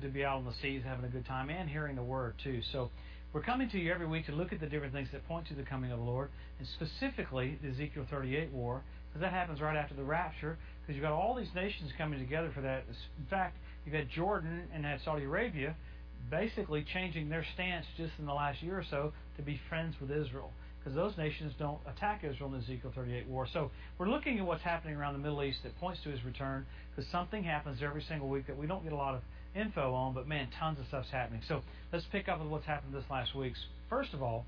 to be out on the seas having a good time and hearing the word too. So we're coming to you every week to look at the different things that point to the coming of the Lord, and specifically the Ezekiel 38 war, because that happens right after the rapture, because you've got all these nations coming together for that. In fact, you've had Jordan and had Saudi Arabia basically changing their stance just in the last year or so to be friends with Israel because those nations don't attack Israel in the Ezekiel 38 war. So we're looking at what's happening around the Middle East that points to his return because something happens every single week that we don't get a lot of info on, but man, tons of stuff's happening. So let's pick up with what's happened this last week. First of all,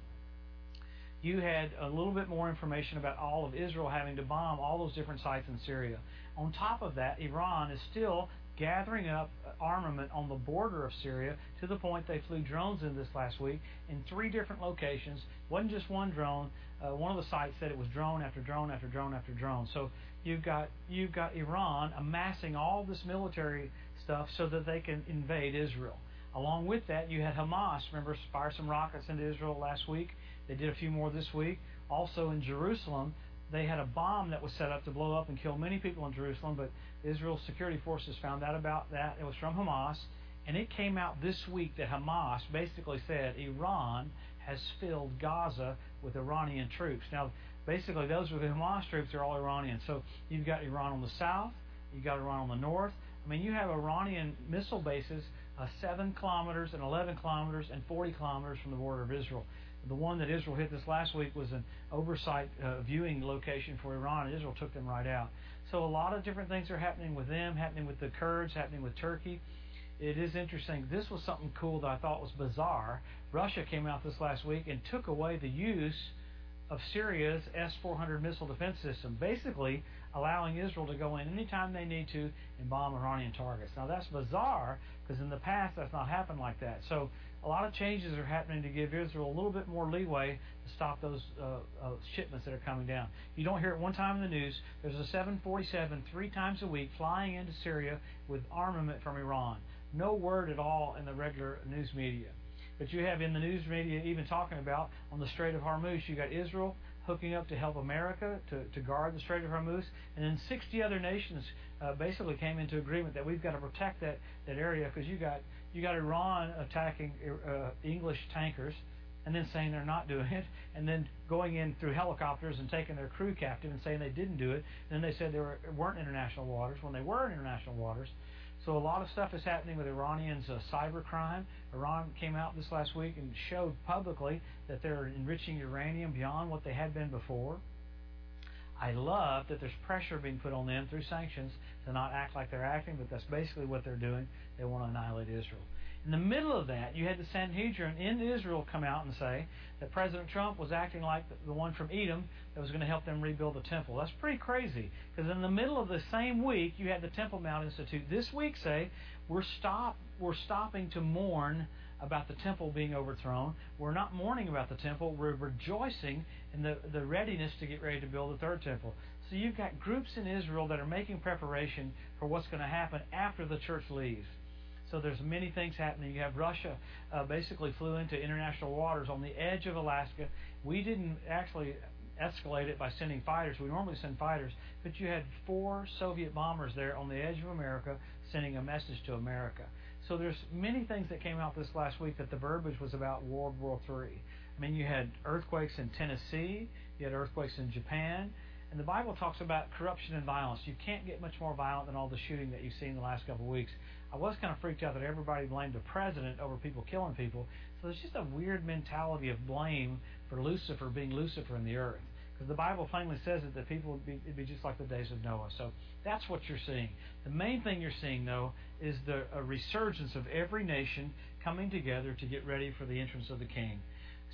you had a little bit more information about all of Israel having to bomb all those different sites in Syria. On top of that, Iran is still gathering up armament on the border of Syria to the point they flew drones in this last week in three different locations. Wasn't just one drone. Uh, one of the sites said it was drone after drone after drone after drone. So you've got you've got Iran amassing all this military stuff so that they can invade Israel. Along with that, you had Hamas. Remember, fire some rockets into Israel last week. They did a few more this week. Also in Jerusalem, they had a bomb that was set up to blow up and kill many people in Jerusalem, but Israel's security forces found out about that. It was from Hamas, and it came out this week that Hamas basically said Iran has filled Gaza with Iranian troops. Now, basically, those the Hamas troops are all Iranian. So you've got Iran on the south, you've got Iran on the north. I mean, you have Iranian missile bases uh, 7 kilometers and 11 kilometers and 40 kilometers from the border of Israel. The one that Israel hit this last week was an oversight uh, viewing location for Iran, and Israel took them right out. So a lot of different things are happening with them, happening with the Kurds, happening with Turkey. It is interesting. This was something cool that I thought was bizarre. Russia came out this last week and took away the use of Syria's S 400 missile defense system, basically allowing Israel to go in anytime they need to and bomb Iranian targets. Now, that's bizarre because in the past that's not happened like that. So, a lot of changes are happening to give Israel a little bit more leeway to stop those uh, uh, shipments that are coming down. You don't hear it one time in the news. There's a 747 three times a week flying into Syria with armament from Iran. No word at all in the regular news media. But you have in the news media even talking about on the Strait of Hormuz, you got Israel hooking up to help America to, to guard the Strait of Hormuz, and then 60 other nations uh, basically came into agreement that we've got to protect that, that area because you got you got Iran attacking uh, English tankers and then saying they're not doing it, and then going in through helicopters and taking their crew captive and saying they didn't do it. And then they said they were, weren't international waters when they were in international waters. So a lot of stuff is happening with Iranians' uh, cyber crime. Iran came out this last week and showed publicly that they're enriching uranium beyond what they had been before. I love that there's pressure being put on them through sanctions to not act like they're acting, but that's basically what they're doing. They want to annihilate Israel. In the middle of that, you had the Sanhedrin in Israel come out and say that President Trump was acting like the one from Edom that was going to help them rebuild the temple. That's pretty crazy because in the middle of the same week, you had the Temple Mount Institute this week say we're stop we're stopping to mourn about the temple being overthrown. We're not mourning about the temple. We're rejoicing in the, the readiness to get ready to build the third temple. So you've got groups in Israel that are making preparation for what's going to happen after the church leaves. So there's many things happening. You have Russia uh, basically flew into international waters on the edge of Alaska. We didn't actually escalate it by sending fighters. We normally send fighters, but you had four Soviet bombers there on the edge of America sending a message to America. So there's many things that came out this last week that the verbiage was about World War III. I mean, you had earthquakes in Tennessee, you had earthquakes in Japan, and the Bible talks about corruption and violence. You can't get much more violent than all the shooting that you've seen the last couple of weeks. I was kind of freaked out that everybody blamed the president over people killing people. So there's just a weird mentality of blame for Lucifer being Lucifer in the earth. Because the Bible plainly says that the people would be, it'd be just like the days of Noah. So that's what you're seeing. The main thing you're seeing, though, is the resurgence of every nation coming together to get ready for the entrance of the King.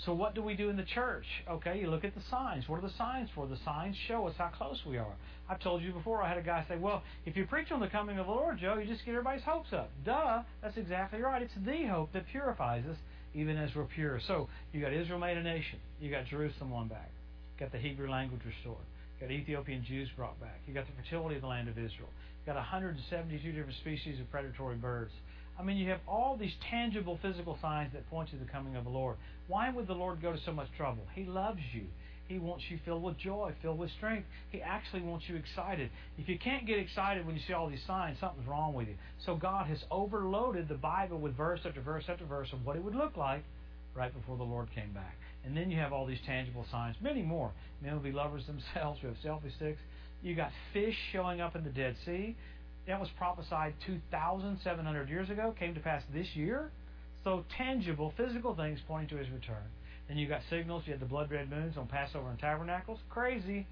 So what do we do in the church? Okay, you look at the signs. What are the signs for? The signs show us how close we are. I've told you before, I had a guy say, well, if you preach on the coming of the Lord, Joe, you just get everybody's hopes up. Duh, that's exactly right. It's the hope that purifies us, even as we're pure. So you got Israel made a nation. You got Jerusalem won back. You got the Hebrew language restored. You got Ethiopian Jews brought back. You got the fertility of the land of Israel. You got 172 different species of predatory birds. I mean, you have all these tangible physical signs that point to the coming of the Lord. Why would the Lord go to so much trouble? He loves you. He wants you filled with joy, filled with strength. He actually wants you excited. If you can't get excited when you see all these signs, something's wrong with you. So God has overloaded the Bible with verse after verse after verse of what it would look like right before the Lord came back. And then you have all these tangible signs, many more. Men will be lovers themselves. We have selfie sticks. You got fish showing up in the Dead Sea. That was prophesied 2,700 years ago, came to pass this year. So tangible, physical things pointing to his return. Then you got signals. You had the blood red moons on Passover and Tabernacles. Crazy.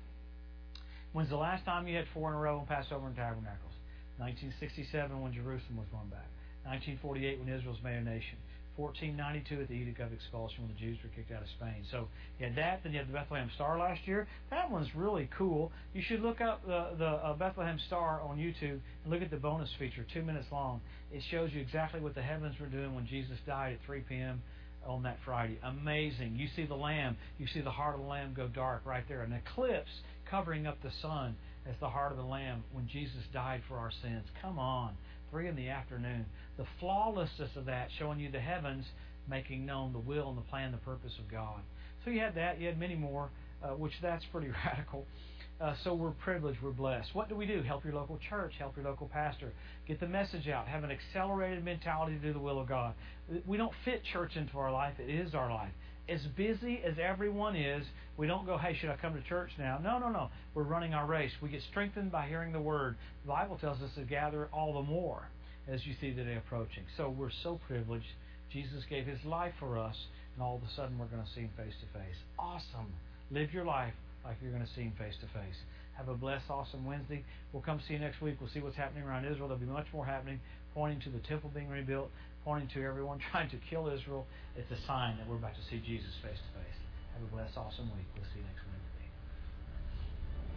When's the last time you had four in a row on Passover and Tabernacles? 1967 when Jerusalem was won back. 1948 when Israel's made a nation. 1492 at the Edict of Expulsion when the Jews were kicked out of Spain. So you had that, then you had the Bethlehem Star last year. That one's really cool. You should look up the, the uh, Bethlehem Star on YouTube and look at the bonus feature, two minutes long. It shows you exactly what the heavens were doing when Jesus died at 3 p.m. on that Friday. Amazing. You see the Lamb, you see the heart of the Lamb go dark right there, an eclipse covering up the sun as the heart of the Lamb when Jesus died for our sins. Come on. 3 in the afternoon. The flawlessness of that showing you the heavens making known the will and the plan, the purpose of God. So you had that. You had many more, uh, which that's pretty radical. Uh, so we're privileged, we're blessed. What do we do? Help your local church, help your local pastor, get the message out, have an accelerated mentality to do the will of God. We don't fit church into our life, it is our life. As busy as everyone is, we don't go, hey, should I come to church now? No, no, no. We're running our race. We get strengthened by hearing the word. The Bible tells us to gather all the more as you see the day approaching. So we're so privileged. Jesus gave his life for us, and all of a sudden we're going to see him face to face. Awesome. Live your life like you're going to see him face to face. Have a blessed, awesome Wednesday. We'll come see you next week. We'll see what's happening around Israel. There'll be much more happening, pointing to the temple being rebuilt, pointing to everyone trying to kill Israel. It's a sign that we're about to see Jesus face to face. Have a blessed, awesome week. We'll see you next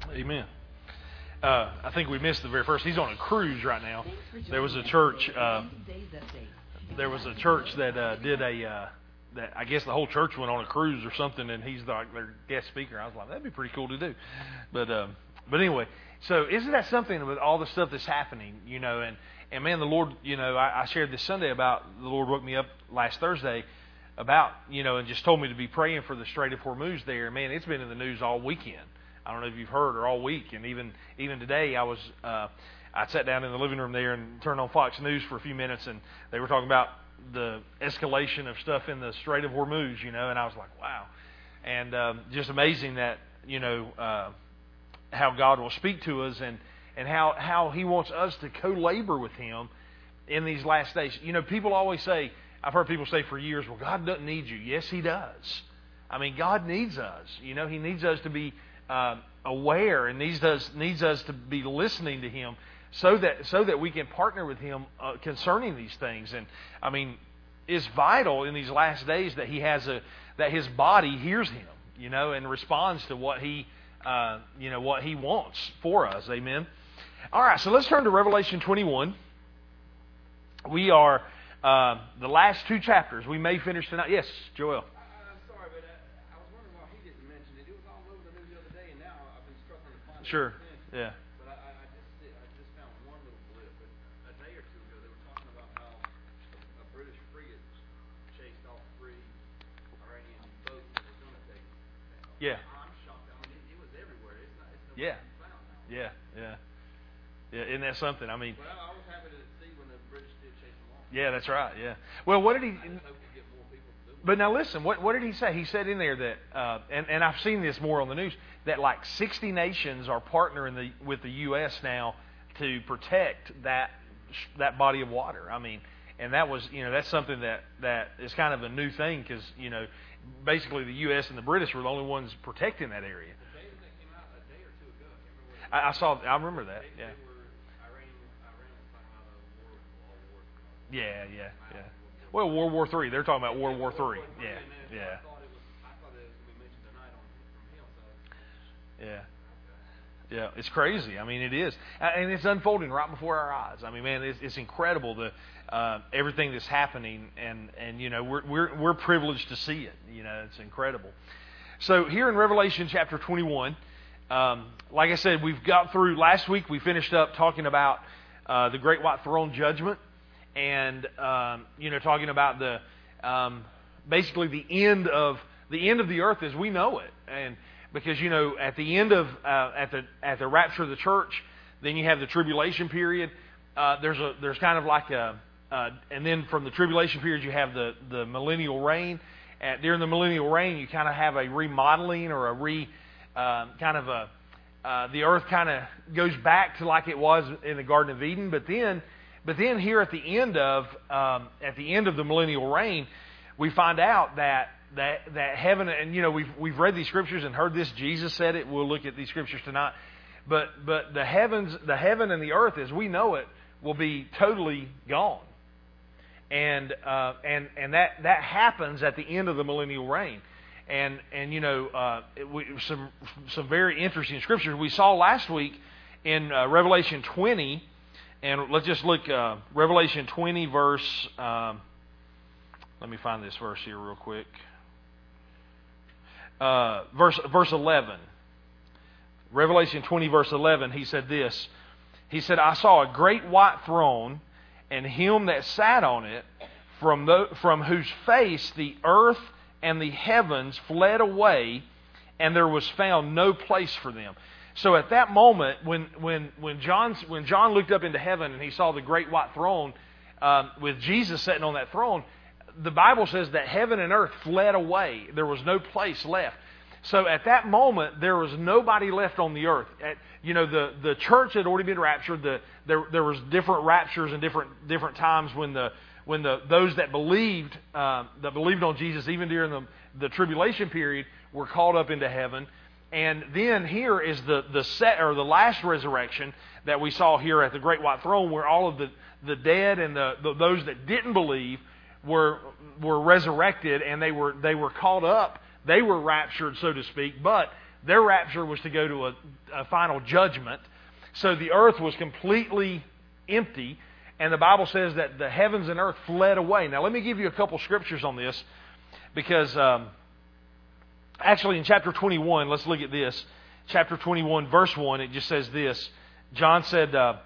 Wednesday. Amen. Uh, I think we missed the very first. He's on a cruise right now. There was a church. Uh, there was a church that uh, did a. That I guess the whole church went on a cruise or something, and he's like their guest speaker. I was like, that'd be pretty cool to do. But um, but anyway, so isn't that something with all the stuff that's happening, you know? And and man, the Lord, you know, I, I shared this Sunday about the Lord woke me up last Thursday about you know, and just told me to be praying for the Strait of Hormuz there. Man, it's been in the news all weekend. I don't know if you've heard or all week, and even even today, I was uh, I sat down in the living room there and turned on Fox News for a few minutes, and they were talking about the escalation of stuff in the Strait of Hormuz, you know, and I was like, wow, and um, just amazing that you know uh, how God will speak to us and and how how He wants us to co-labor with Him in these last days. You know, people always say, I've heard people say for years, well, God doesn't need you. Yes, He does. I mean, God needs us. You know, He needs us to be uh, aware and needs us needs us to be listening to Him so that so that we can partner with Him uh, concerning these things. And I mean, it's vital in these last days that He has a that His body hears Him, you know, and responds to what He uh, you know what He wants for us. Amen. All right, so let's turn to Revelation 21. We are uh, the last two chapters. We may finish tonight. Yes, Joel. Sorry, but I was wondering why he didn't mention it. It was all over the news the other day and now I've been struggling to find it. Sure. Yeah. But I, I just I just found one little blip. But a day or two ago, they were talking about how a, a British frigate chased off three Iranian boats that were going to take. Yeah. I'm shocked. I mean, it, it was everywhere. It's not. It's Yeah. found. Yeah. Yeah. Yeah. Isn't that something? I mean. Well, I was happy to see when the British did chase them off. Yeah, that's right. Yeah. Well, what did he? I just hope to get more people to do. But now listen, what what did he say? He said in there that, uh, and and I've seen this more on the news that like 60 nations are partnering the, with the U.S. now to protect that that body of water. I mean, and that was you know that's something that that is kind of a new thing because you know basically the U.S. and the British were the only ones protecting that area. The day that they came out, a day or two ago, I remember I, I saw. I remember that. Yeah. they were Iranian, Iran was talking about a war, all war. Yeah. Yeah. Yeah. Well, World War Three. They're talking about World War Three. Yeah. Yeah. I thought it was. I thought it was going to be mentioned tonight on from him. So Yeah. Yeah, it's crazy. I mean, it is, and it's unfolding right before our eyes. I mean, man, it's, it's incredible the uh, everything that's happening, and and you know we're we're we're privileged to see it. You know, it's incredible. So here in Revelation chapter 21, um, like I said, we've got through last week. We finished up talking about uh, the great white throne judgment, and um, you know talking about the um, basically the end of the end of the earth as we know it, and because you know at the end of uh, at the at the rapture of the church, then you have the tribulation period. Uh, there's a there's kind of like a uh, and then from the tribulation period you have the the millennial reign. At, during the millennial reign, you kind of have a remodeling or a re uh, kind of a uh, the earth kind of goes back to like it was in the Garden of Eden. But then, but then here at the end of um, at the end of the millennial reign, we find out that that that heaven and you know we've we've read these scriptures and heard this. Jesus said it. We'll look at these scriptures tonight. But but the heavens, the heaven and the earth as we know it, will be totally gone. And uh, and and that that happens at the end of the millennial reign and and you know uh, we, some some very interesting scriptures we saw last week in uh, Revelation 20, and let's just look uh, Revelation 20 verse. Um, let me find this verse here real quick. Uh, verse verse 11. Revelation 20 verse 11. He said this. He said, "I saw a great white throne, and him that sat on it, from the, from whose face the earth." and the heavens fled away, and there was found no place for them. So at that moment, when, when, when, John, when John looked up into heaven and he saw the great white throne um, with Jesus sitting on that throne, the Bible says that heaven and earth fled away. There was no place left. So at that moment, there was nobody left on the earth. At, you know, the, the church had already been raptured. The, there, there was different raptures and different, different times when the, when the, those that believed uh, that believed on Jesus, even during the, the tribulation period, were called up into heaven. And then here is the, the set or the last resurrection that we saw here at the great white throne, where all of the, the dead and the, the those that didn't believe were were resurrected and they were they were caught up. They were raptured, so to speak, but their rapture was to go to a, a final judgment. So the earth was completely empty and the Bible says that the heavens and earth fled away. Now, let me give you a couple scriptures on this because um, actually in chapter 21, let's look at this. Chapter 21, verse 1, it just says this. John said, uh,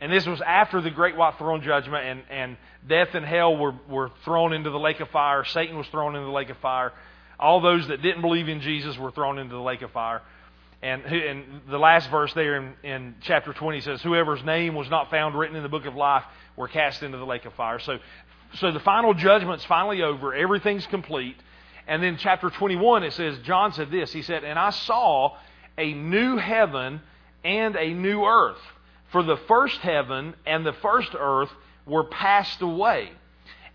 and this was after the great white throne judgment, and, and death and hell were, were thrown into the lake of fire. Satan was thrown into the lake of fire. All those that didn't believe in Jesus were thrown into the lake of fire. And, and the last verse there in, in chapter 20 says, Whoever's name was not found written in the book of life were cast into the lake of fire. So, so the final judgment's finally over. Everything's complete. And then chapter 21, it says, John said this. He said, And I saw a new heaven and a new earth. For the first heaven and the first earth were passed away,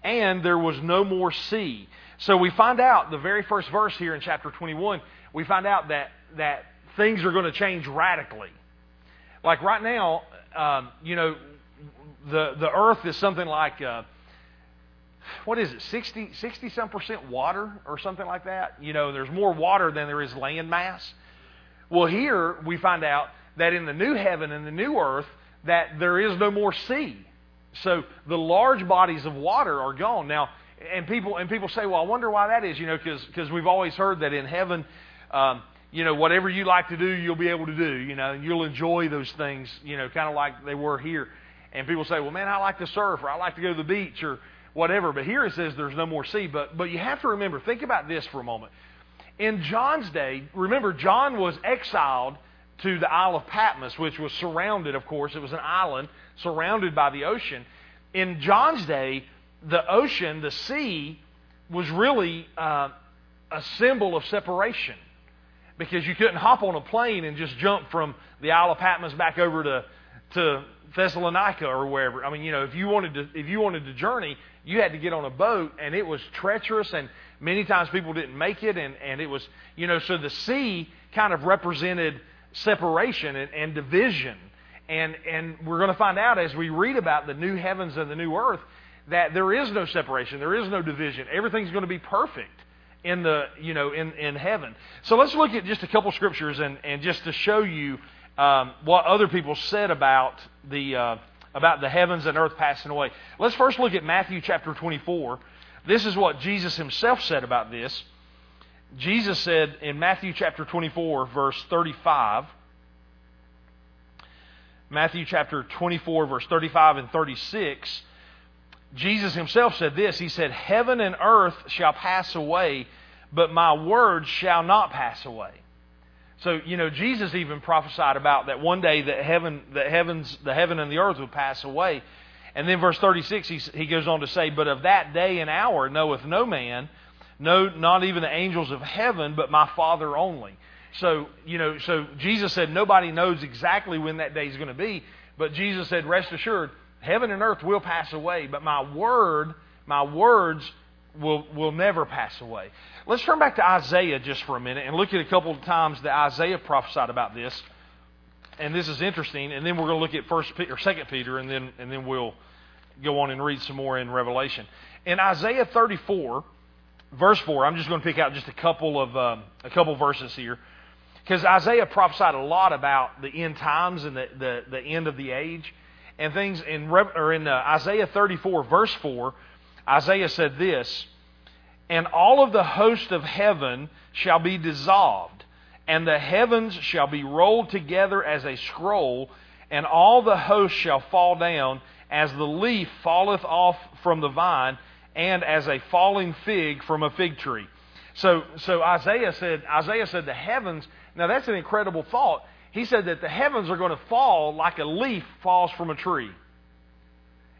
and there was no more sea. So we find out, the very first verse here in chapter 21, we find out that, that things are going to change radically. Like right now, um, you know, the, the earth is something like, uh, what is it, 60, 60 some percent water or something like that? You know, there's more water than there is land mass. Well, here we find out that in the new heaven and the new earth, that there is no more sea. So the large bodies of water are gone. Now, and people and people say, well, I wonder why that is, you know, because we've always heard that in heaven, um, you know, whatever you like to do, you'll be able to do, you know, and you'll enjoy those things, you know, kind of like they were here. And people say, well, man, I like to surf or I like to go to the beach or whatever. But here it says there's no more sea. But, but you have to remember, think about this for a moment. In John's day, remember, John was exiled to the Isle of Patmos, which was surrounded, of course, it was an island surrounded by the ocean. In John's day, the ocean, the sea, was really uh, a symbol of separation because you couldn't hop on a plane and just jump from the Isle of Patmos back over to to Thessalonica or wherever. I mean, you know, if you wanted to if you wanted to journey, you had to get on a boat and it was treacherous and many times people didn't make it and, and it was you know, so the sea kind of represented separation and, and division. And and we're going to find out as we read about the new heavens and the new earth that there is no separation, there is no division. Everything's going to be perfect in the you know in, in heaven. So let's look at just a couple scriptures and, and just to show you um, what other people said about the uh, about the heavens and earth passing away. Let's first look at Matthew chapter 24. This is what Jesus himself said about this. Jesus said in Matthew chapter 24, verse 35. Matthew chapter 24, verse 35 and 36. Jesus himself said this He said, Heaven and earth shall pass away, but my words shall not pass away. So you know, Jesus even prophesied about that one day that heaven, the heavens, the heaven and the earth would pass away. And then verse 36, he, he goes on to say, "But of that day and hour knoweth no man, no, not even the angels of heaven, but my Father only." So you know, so Jesus said nobody knows exactly when that day is going to be, but Jesus said, "Rest assured, heaven and earth will pass away, but my word, my words will will never pass away." Let's turn back to Isaiah just for a minute and look at a couple of times that Isaiah prophesied about this. And this is interesting. And then we're going to look at First or Second Peter, and then and then we'll go on and read some more in Revelation. In Isaiah 34, verse 4, I'm just going to pick out just a couple of um, a couple verses here, because Isaiah prophesied a lot about the end times and the, the, the end of the age and things. In or in uh, Isaiah 34, verse 4, Isaiah said this, "And all of the host of heaven shall be dissolved, and the heavens shall be rolled together as a scroll, and all the host shall fall down." as the leaf falleth off from the vine, and as a falling fig from a fig tree. So, so Isaiah said, Isaiah said the heavens. Now that's an incredible thought. He said that the heavens are going to fall like a leaf falls from a tree.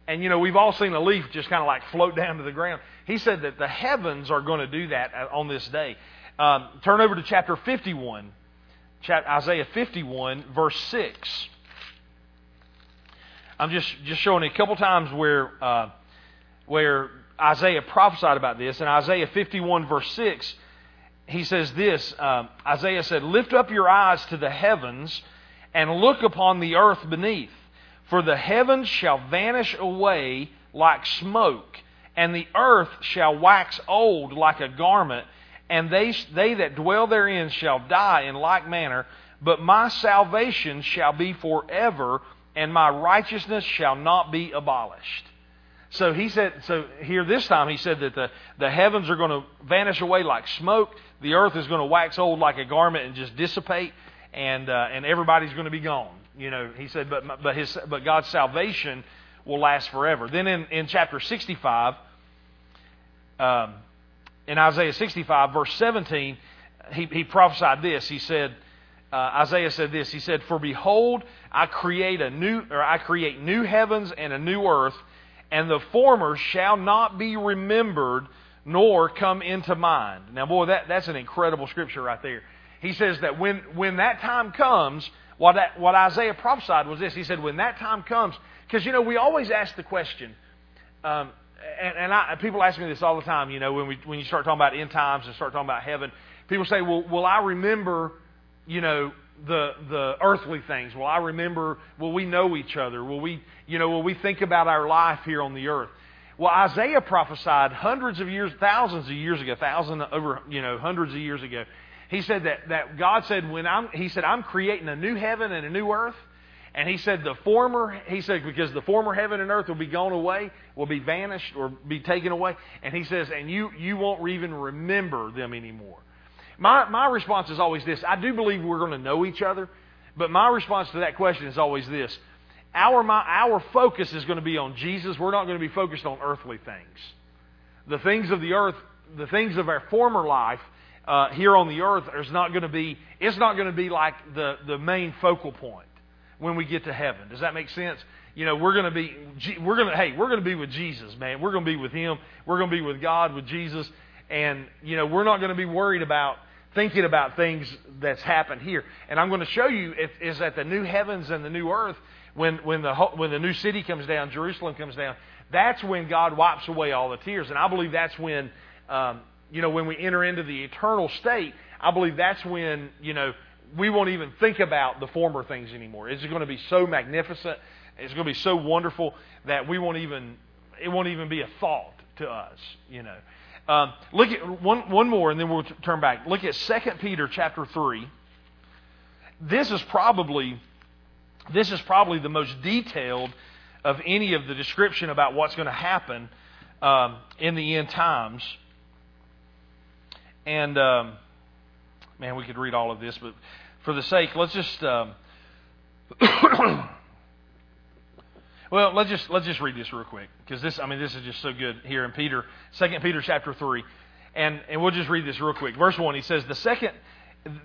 And you know we've all seen a leaf just kind of like float down to the ground. He said that the heavens are going to do that on this day. Um, turn over to chapter 51, Isaiah 51, verse 6. I'm just, just showing a couple times where, uh, where Isaiah prophesied about this. In Isaiah 51, verse 6, he says this um, Isaiah said, Lift up your eyes to the heavens and look upon the earth beneath, for the heavens shall vanish away like smoke, and the earth shall wax old like a garment, and they, they that dwell therein shall die in like manner, but my salvation shall be forever and my righteousness shall not be abolished. So he said, so here this time he said that the, the heavens are going to vanish away like smoke, the earth is going to wax old like a garment and just dissipate, and, uh, and everybody's going to be gone. You know, he said, but, but, his, but God's salvation will last forever. Then in, in chapter 65, um, in Isaiah 65, verse 17, he, he prophesied this. He said, uh, Isaiah said this. He said, "For behold, I create a new, or I create new heavens and a new earth, and the former shall not be remembered, nor come into mind." Now, boy, that, that's an incredible scripture right there. He says that when when that time comes, what that, what Isaiah prophesied was this. He said, "When that time comes," because you know we always ask the question. Um, and, and I, people ask me this all the time. You know, when we when you start talking about end times and start talking about heaven, people say, "Well, will I remember?" you know, the the earthly things? Will I remember? Will we know each other? Will we, you know, will we think about our life here on the earth? Well, Isaiah prophesied hundreds of years, thousands of years ago, thousand over, you know, hundreds of years ago. He said that that God said when I'm, he said I'm creating a new heaven and a new earth. And he said the former, he said because the former heaven and earth will be gone away, will be vanished or be taken away. And he says, and you you won't even remember them anymore. My, my response is always this I do believe we're going to know each other, but my response to that question is always this. Our, my, our focus is going to be on Jesus. We're not going to be focused on earthly things. The things of the earth, the things of our former life uh, here on the earth is not going to be, it's not going to be like the, the main focal point when we get to heaven. Does that make sense? You know, we're going to be, we're going to, hey, we're going to be with Jesus, man. We're going to be with Him. We're going to be with God, with Jesus. And, you know, we're not going to be worried about thinking about things that's happened here. And I'm going to show you if, is that the new heavens and the new earth, when, when, the, when the new city comes down, Jerusalem comes down, that's when God wipes away all the tears. And I believe that's when, um, you know, when we enter into the eternal state, I believe that's when, you know, we won't even think about the former things anymore. It's going to be so magnificent. It's going to be so wonderful that we won't even, it won't even be a thought to us, you know. Um, look at one, one more, and then we'll turn back. Look at 2 Peter chapter 3. This is probably this is probably the most detailed of any of the description about what's going to happen um, in the end times. And um, man, we could read all of this, but for the sake, let's just. Well, let's just let's just read this real quick because this I mean this is just so good here in Peter, Second Peter chapter three, and and we'll just read this real quick. Verse one, he says, "The second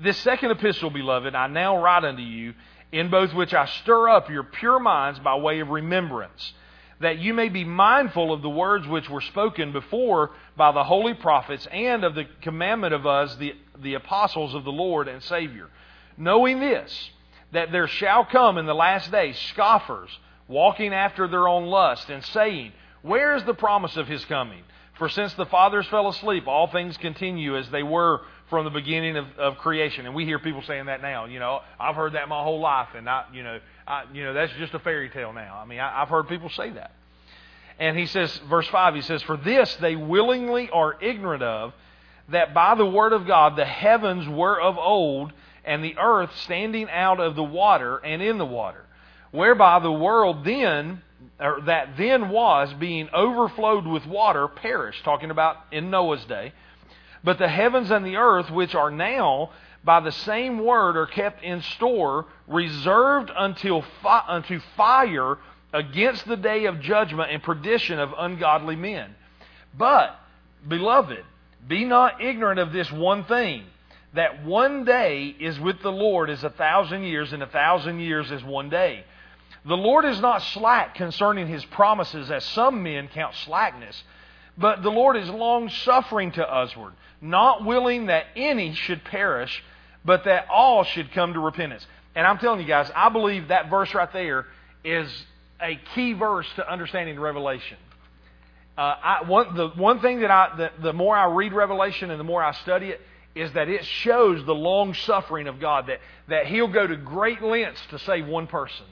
This second epistle, beloved, I now write unto you, in both which I stir up your pure minds by way of remembrance, that you may be mindful of the words which were spoken before by the holy prophets, and of the commandment of us, the, the apostles of the Lord and Savior. Knowing this, that there shall come in the last days scoffers, walking after their own lust, and saying, Where is the promise of his coming? For since the fathers fell asleep, all things continue as they were from the beginning of, of creation. And we hear people saying that now. You know, I've heard that my whole life, and I, you know, I, you know, that's just a fairy tale now. I mean, I, I've heard people say that. And he says, verse 5, he says, For this they willingly are ignorant of, that by the word of God the heavens were of old, and the earth standing out of the water and in the water, whereby the world then, or that then was, being overflowed with water, perished, talking about in Noah's day. But the heavens and the earth, which are now by the same word, are kept in store, reserved until fi- unto fire against the day of judgment and perdition of ungodly men. But, beloved, be not ignorant of this one thing, that one day is with the Lord as a thousand years, and a thousand years as one day. The Lord is not slack concerning his promises, as some men count slackness, but the Lord is long suffering to usward not willing that any should perish, but that all should come to repentance. And I'm telling you guys, I believe that verse right there is a key verse to understanding Revelation. Uh, I, one, the one thing that I, the, the more I read Revelation and the more I study it, is that it shows the long suffering of God, that, that He'll go to great lengths to save one person.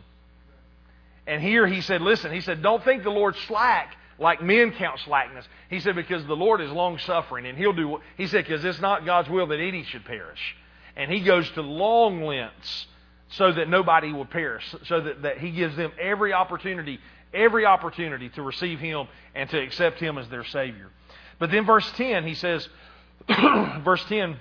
And here He said, listen, He said, don't think the Lord's slack like men count slackness. He said, because the Lord is long suffering, and He'll do. what, He said, because it's not God's will that any should perish, and He goes to long lengths so that nobody will perish, so that, that He gives them every opportunity, every opportunity to receive Him and to accept Him as their Savior. But then verse ten, He says, verse ten,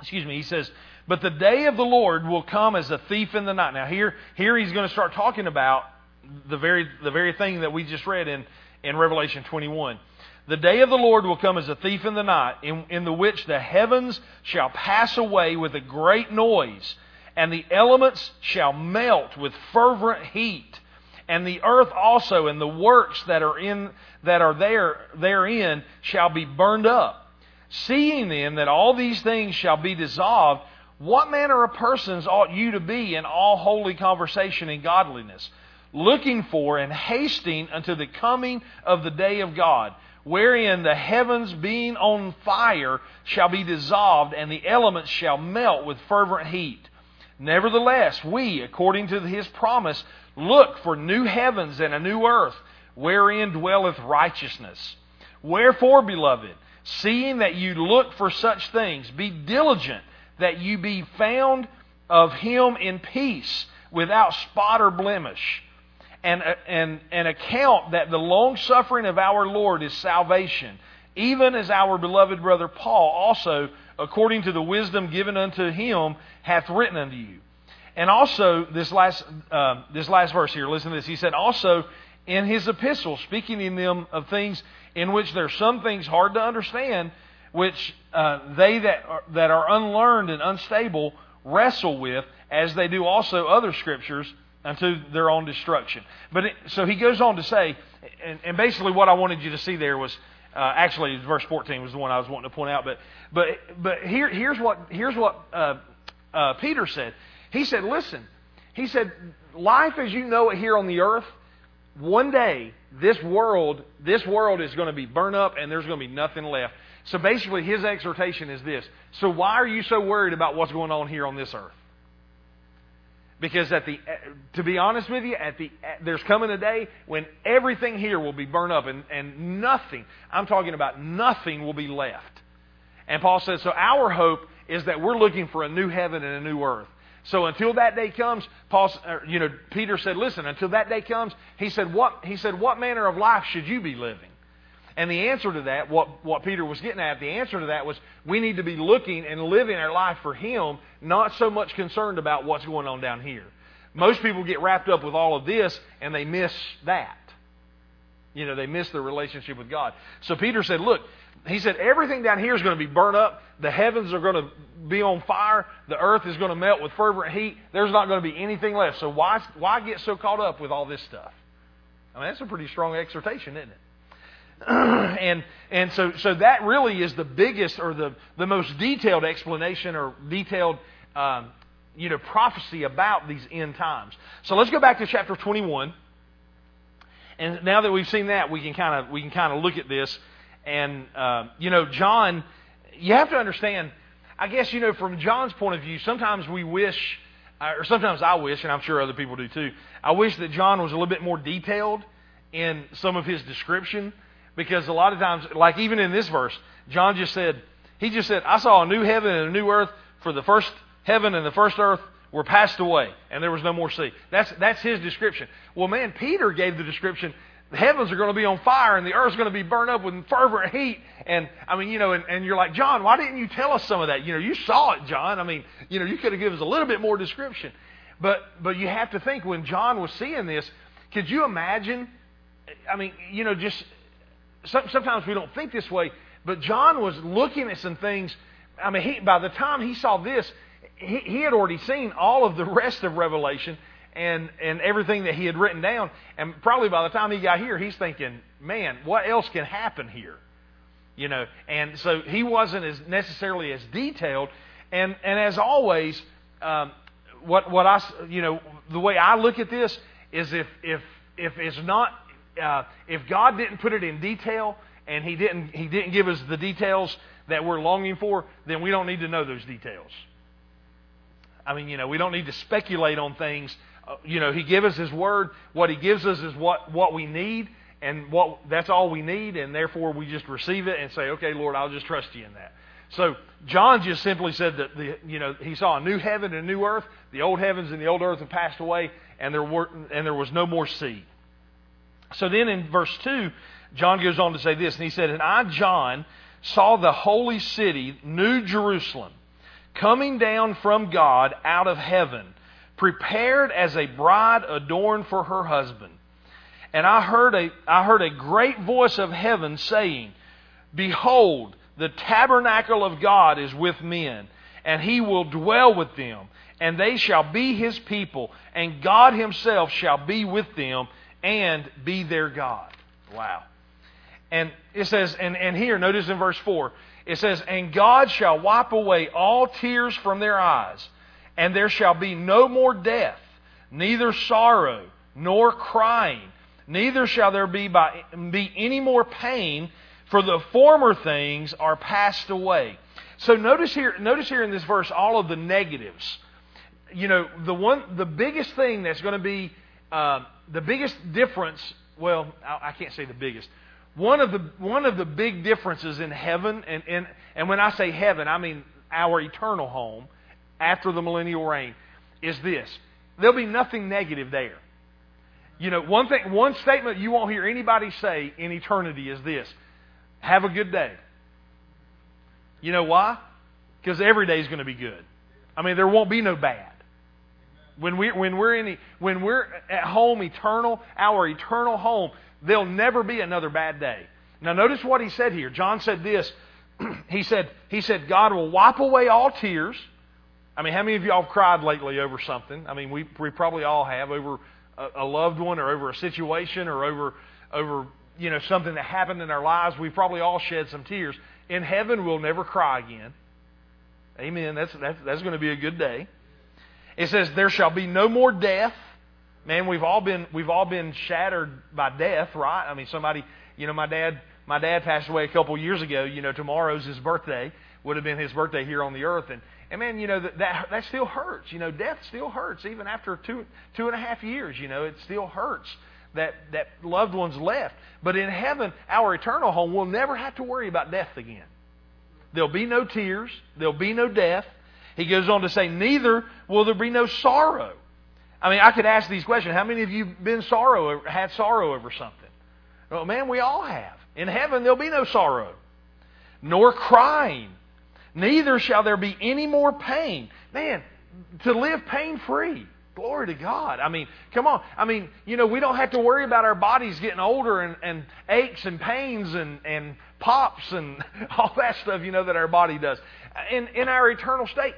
excuse me, He says. But the day of the Lord will come as a thief in the night. Now here, here he's going to start talking about the very, the very thing that we just read in, in Revelation 21. The day of the Lord will come as a thief in the night, in, in the which the heavens shall pass away with a great noise, and the elements shall melt with fervent heat, and the earth also and the works that are in that are there therein shall be burned up. Seeing then that all these things shall be dissolved, what manner of persons ought you to be in all holy conversation and godliness? looking for and hasting unto the coming of the day of God, wherein the heavens being on fire shall be dissolved, and the elements shall melt with fervent heat. Nevertheless, we, according to his promise, look for new heavens and a new earth, wherein dwelleth righteousness. Wherefore, beloved, seeing that you look for such things, be diligent that you be found of him in peace, without spot or blemish and, and, and account that the long suffering of our Lord is salvation, even as our beloved brother Paul also, according to the wisdom given unto him, hath written unto you. And also, this last, uh, this last verse here, listen to this. He said, Also, in his epistle, speaking in them of things in which there are some things hard to understand, which uh, they that are, that are unlearned and unstable wrestle with, as they do also other scriptures unto their own destruction. But it, so he goes on to say, and, and, basically what I wanted you to see there was uh, actually verse 14 was the one I was wanting to point out. But but but here here's what here's what uh, uh, Peter said. He said, listen. He said, life as you know it here on the earth. One day, this world, this world is going to be burned up, and there's going to be nothing left. So basically, his exhortation is this. So why are you so worried about what's going on here on this earth? Because at the, eh, to be honest with you, at the, eh, there's coming a day when everything here will be burned up and, and nothing, I'm talking about nothing will be left. And Paul says, so our hope is that we're looking for a new heaven and a new earth. So until that day comes, Paul, er, you know, Peter said, listen, until that day comes, he said, what, he said, what manner of life should you be living? And the answer to that, what, what Peter was getting at, the answer to that was we need to be looking and living our life for Him, not so much concerned about what's going on down here. Most people get wrapped up with all of this and they miss that. You know, they miss their relationship with God. So Peter said, Look, he said, everything down here is going to be burnt up. The heavens are going to be on fire. The earth is going to melt with fervent heat. There's not going to be anything left. So why, why get so caught up with all this stuff? I mean, that's a pretty strong exhortation, isn't it? and and so so that really is the biggest or the the most detailed explanation or detailed um, you know prophecy about these end times. So let's go back to chapter 21. And now that we've seen that, we can kind of we can kind of look at this. And uh, you know, John, you have to understand. I guess you know from John's point of view, sometimes we wish, uh, or sometimes I wish, and I'm sure other people do too. I wish that John was a little bit more detailed in some of his description because a lot of times, like even in this verse, John just said, he just said, I saw a new heaven and a new earth, for the first heaven and the first earth were passed away, and there was no more sea. That's, that's his description. Well, man, Peter gave the description, the heavens are going to be on fire and the earth's going to be burned up with fervent heat. And, I mean, you know, and, and you're like, John, why didn't you tell us some of that? You know, you saw it, John. I mean, you know, you could have given us a little bit more description. But, but you have to think when John was seeing this, could you imagine? I mean, you know, just sometimes we don't think this way, but John was looking at some things. I mean, he, by the time he saw this, he, he had already seen all of the rest of Revelation and, and everything that he had written down. And probably by the time he got here, he's thinking, man, what else can happen here? You know, and so he wasn't as necessarily as detailed. And, and as always, um, what, what I, you know, the way I look at this is if, if, if it's not uh, if God didn't put it in detail and He didn't He didn't give us the details that we're longing for, then we don't need to know those details. I mean, you know, we don't need to speculate on things. Uh, you know, He gives us His word. What He gives us is what what we need, and what that's all we need, and therefore we just receive it and say, "Okay, Lord, I'll just trust you in that." So John just simply said that the you know he saw a new heaven and a new earth. The old heavens and the old earth have passed away, and there were and there was no more sea. So then in verse 2, John goes on to say this, and he said, And I, John, saw the holy city, New Jerusalem, coming down from God out of heaven, prepared as a bride adorned for her husband. And I heard a, I heard a great voice of heaven saying, Behold, the tabernacle of God is with men, and he will dwell with them, and they shall be his people, and God himself shall be with them and be their God. Wow. And it says, and, and here, notice in verse 4, it says, And God shall wipe away all tears from their eyes, and there shall be no more death, neither sorrow, nor crying, neither shall there be, by, be any more pain, for the former things are passed away. So notice here, notice here in this verse all of the negatives. You know, the one, the biggest thing that's going to be uh, the biggest difference, well, I, I can't say the biggest. One of the one of the big differences in heaven, and, and and when I say heaven, I mean our eternal home after the millennial reign, is this: there'll be nothing negative there. You know, one thing, one statement you won't hear anybody say in eternity is this: "Have a good day." You know why? Because every day is going to be good. I mean, there won't be no bad. When, we, when, we're in the, when we're at home eternal, our eternal home, there'll never be another bad day. Now, notice what he said here. John said this. he said, he said, God will wipe away all tears. I mean, how many of y'all have cried lately over something? I mean, we, we probably all have over a, a loved one or over a situation or over, over you know, something that happened in our lives. We probably all shed some tears. In heaven, we'll never cry again. Amen. That's, that's, that's going to be a good day. It says, There shall be no more death. Man, we've all been we've all been shattered by death, right? I mean somebody you know, my dad my dad passed away a couple years ago, you know, tomorrow's his birthday, would have been his birthday here on the earth and and man, you know that, that that still hurts. You know, death still hurts even after two two and a half years. You know, it still hurts that that loved ones left. But in heaven, our eternal home, we'll never have to worry about death again. There'll be no tears. There'll be no death. He goes on to say, Neither will there be no sorrow. I mean, I could ask these questions. How many of you been sorrow had sorrow over something? Well, man, we all have. In heaven there'll be no sorrow, nor crying. Neither shall there be any more pain. Man, to live pain free. Glory to God. I mean, come on. I mean, you know, we don't have to worry about our bodies getting older and, and aches and pains and, and pops and all that stuff, you know, that our body does. In, in our eternal state,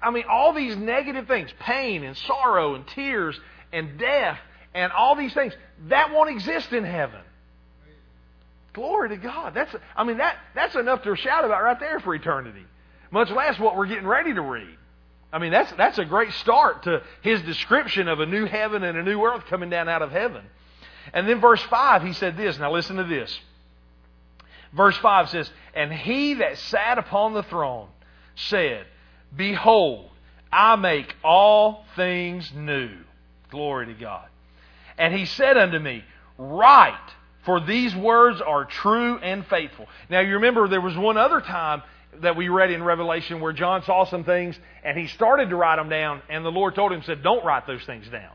I mean, all these negative things, pain and sorrow and tears and death and all these things, that won't exist in heaven. Glory to God. That's, I mean, that, that's enough to shout about right there for eternity. Much less what we're getting ready to read. I mean, that's, that's a great start to his description of a new heaven and a new earth coming down out of heaven. And then verse 5, he said this. Now listen to this. Verse 5 says, And he that sat upon the throne said, Behold, I make all things new. Glory to God. And he said unto me, Write, for these words are true and faithful. Now you remember there was one other time that we read in Revelation where John saw some things and he started to write them down, and the Lord told him, said, Don't write those things down.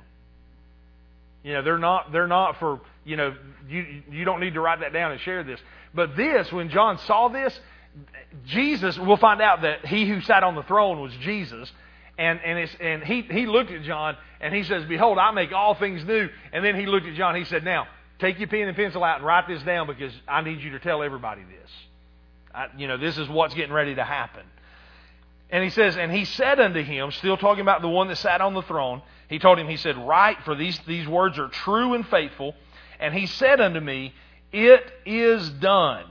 You know, they're not they're not for you know, you you don't need to write that down and share this. But this, when John saw this, Jesus, we'll find out that he who sat on the throne was Jesus. And, and, and he, he looked at John and he says, Behold, I make all things new. And then he looked at John. He said, Now, take your pen and pencil out and write this down because I need you to tell everybody this. I, you know, this is what's getting ready to happen. And he says, And he said unto him, still talking about the one that sat on the throne, he told him, He said, Write, for these, these words are true and faithful. And he said unto me, It is done.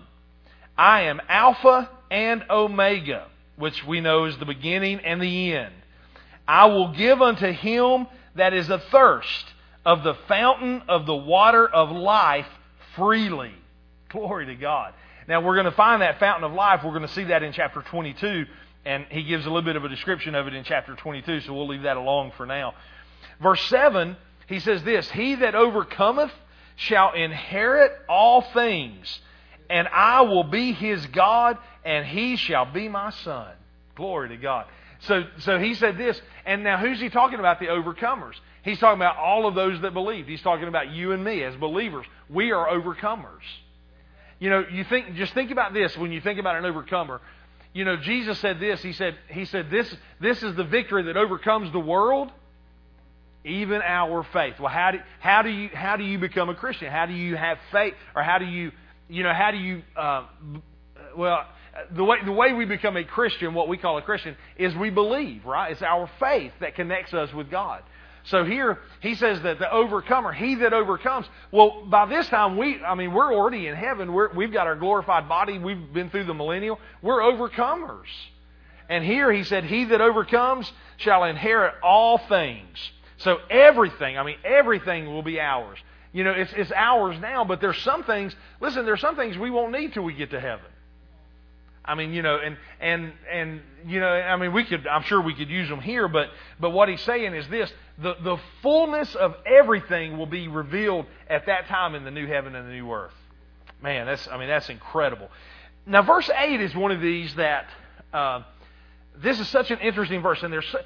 I am Alpha and Omega, which we know is the beginning and the end. I will give unto him that is athirst of the fountain of the water of life freely. Glory to God. Now, we're going to find that fountain of life. We're going to see that in chapter 22, and he gives a little bit of a description of it in chapter 22, so we'll leave that alone for now. Verse 7, he says this He that overcometh shall inherit all things, and I will be his God, and he shall be my son. Glory to God. So, so he said this, and now who's he talking about? The overcomers. He's talking about all of those that believe. He's talking about you and me as believers. We are overcomers. You know, you think just think about this when you think about an overcomer. You know, Jesus said this. He said, He said, This this is the victory that overcomes the world, even our faith. Well, how do how do you how do you become a Christian? How do you have faith? Or how do you you know, how do you uh, well the way the way we become a Christian, what we call a Christian, is we believe, right? It's our faith that connects us with God. So here he says that the overcomer, he that overcomes. Well, by this time we, I mean, we're already in heaven. We're, we've got our glorified body. We've been through the millennial. We're overcomers. And here he said, he that overcomes shall inherit all things. So everything, I mean, everything will be ours. You know, it's, it's ours now, but there's some things, listen, there's some things we won't need till we get to heaven. I mean, you know, and and and you know, I mean, we could. I'm sure we could use them here, but but what he's saying is this: the the fullness of everything will be revealed at that time in the new heaven and the new earth. Man, that's I mean, that's incredible. Now, verse eight is one of these that uh, this is such an interesting verse, and there's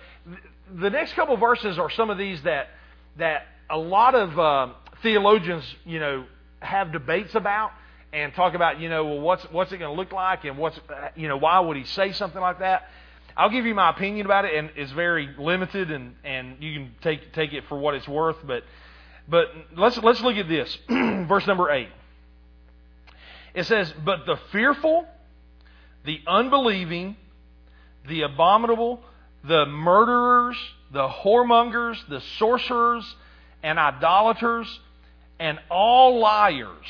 the next couple verses are some of these that that a lot of uh, theologians, you know, have debates about and talk about, you know, well, what's what's it going to look like, and what's, you know, why would he say something like that? I'll give you my opinion about it, and it's very limited, and and you can take take it for what it's worth. But but let's let's look at this, verse number eight. It says, "But the fearful, the unbelieving, the abominable, the murderers, the whoremongers, the sorcerers, and idolaters, and all liars."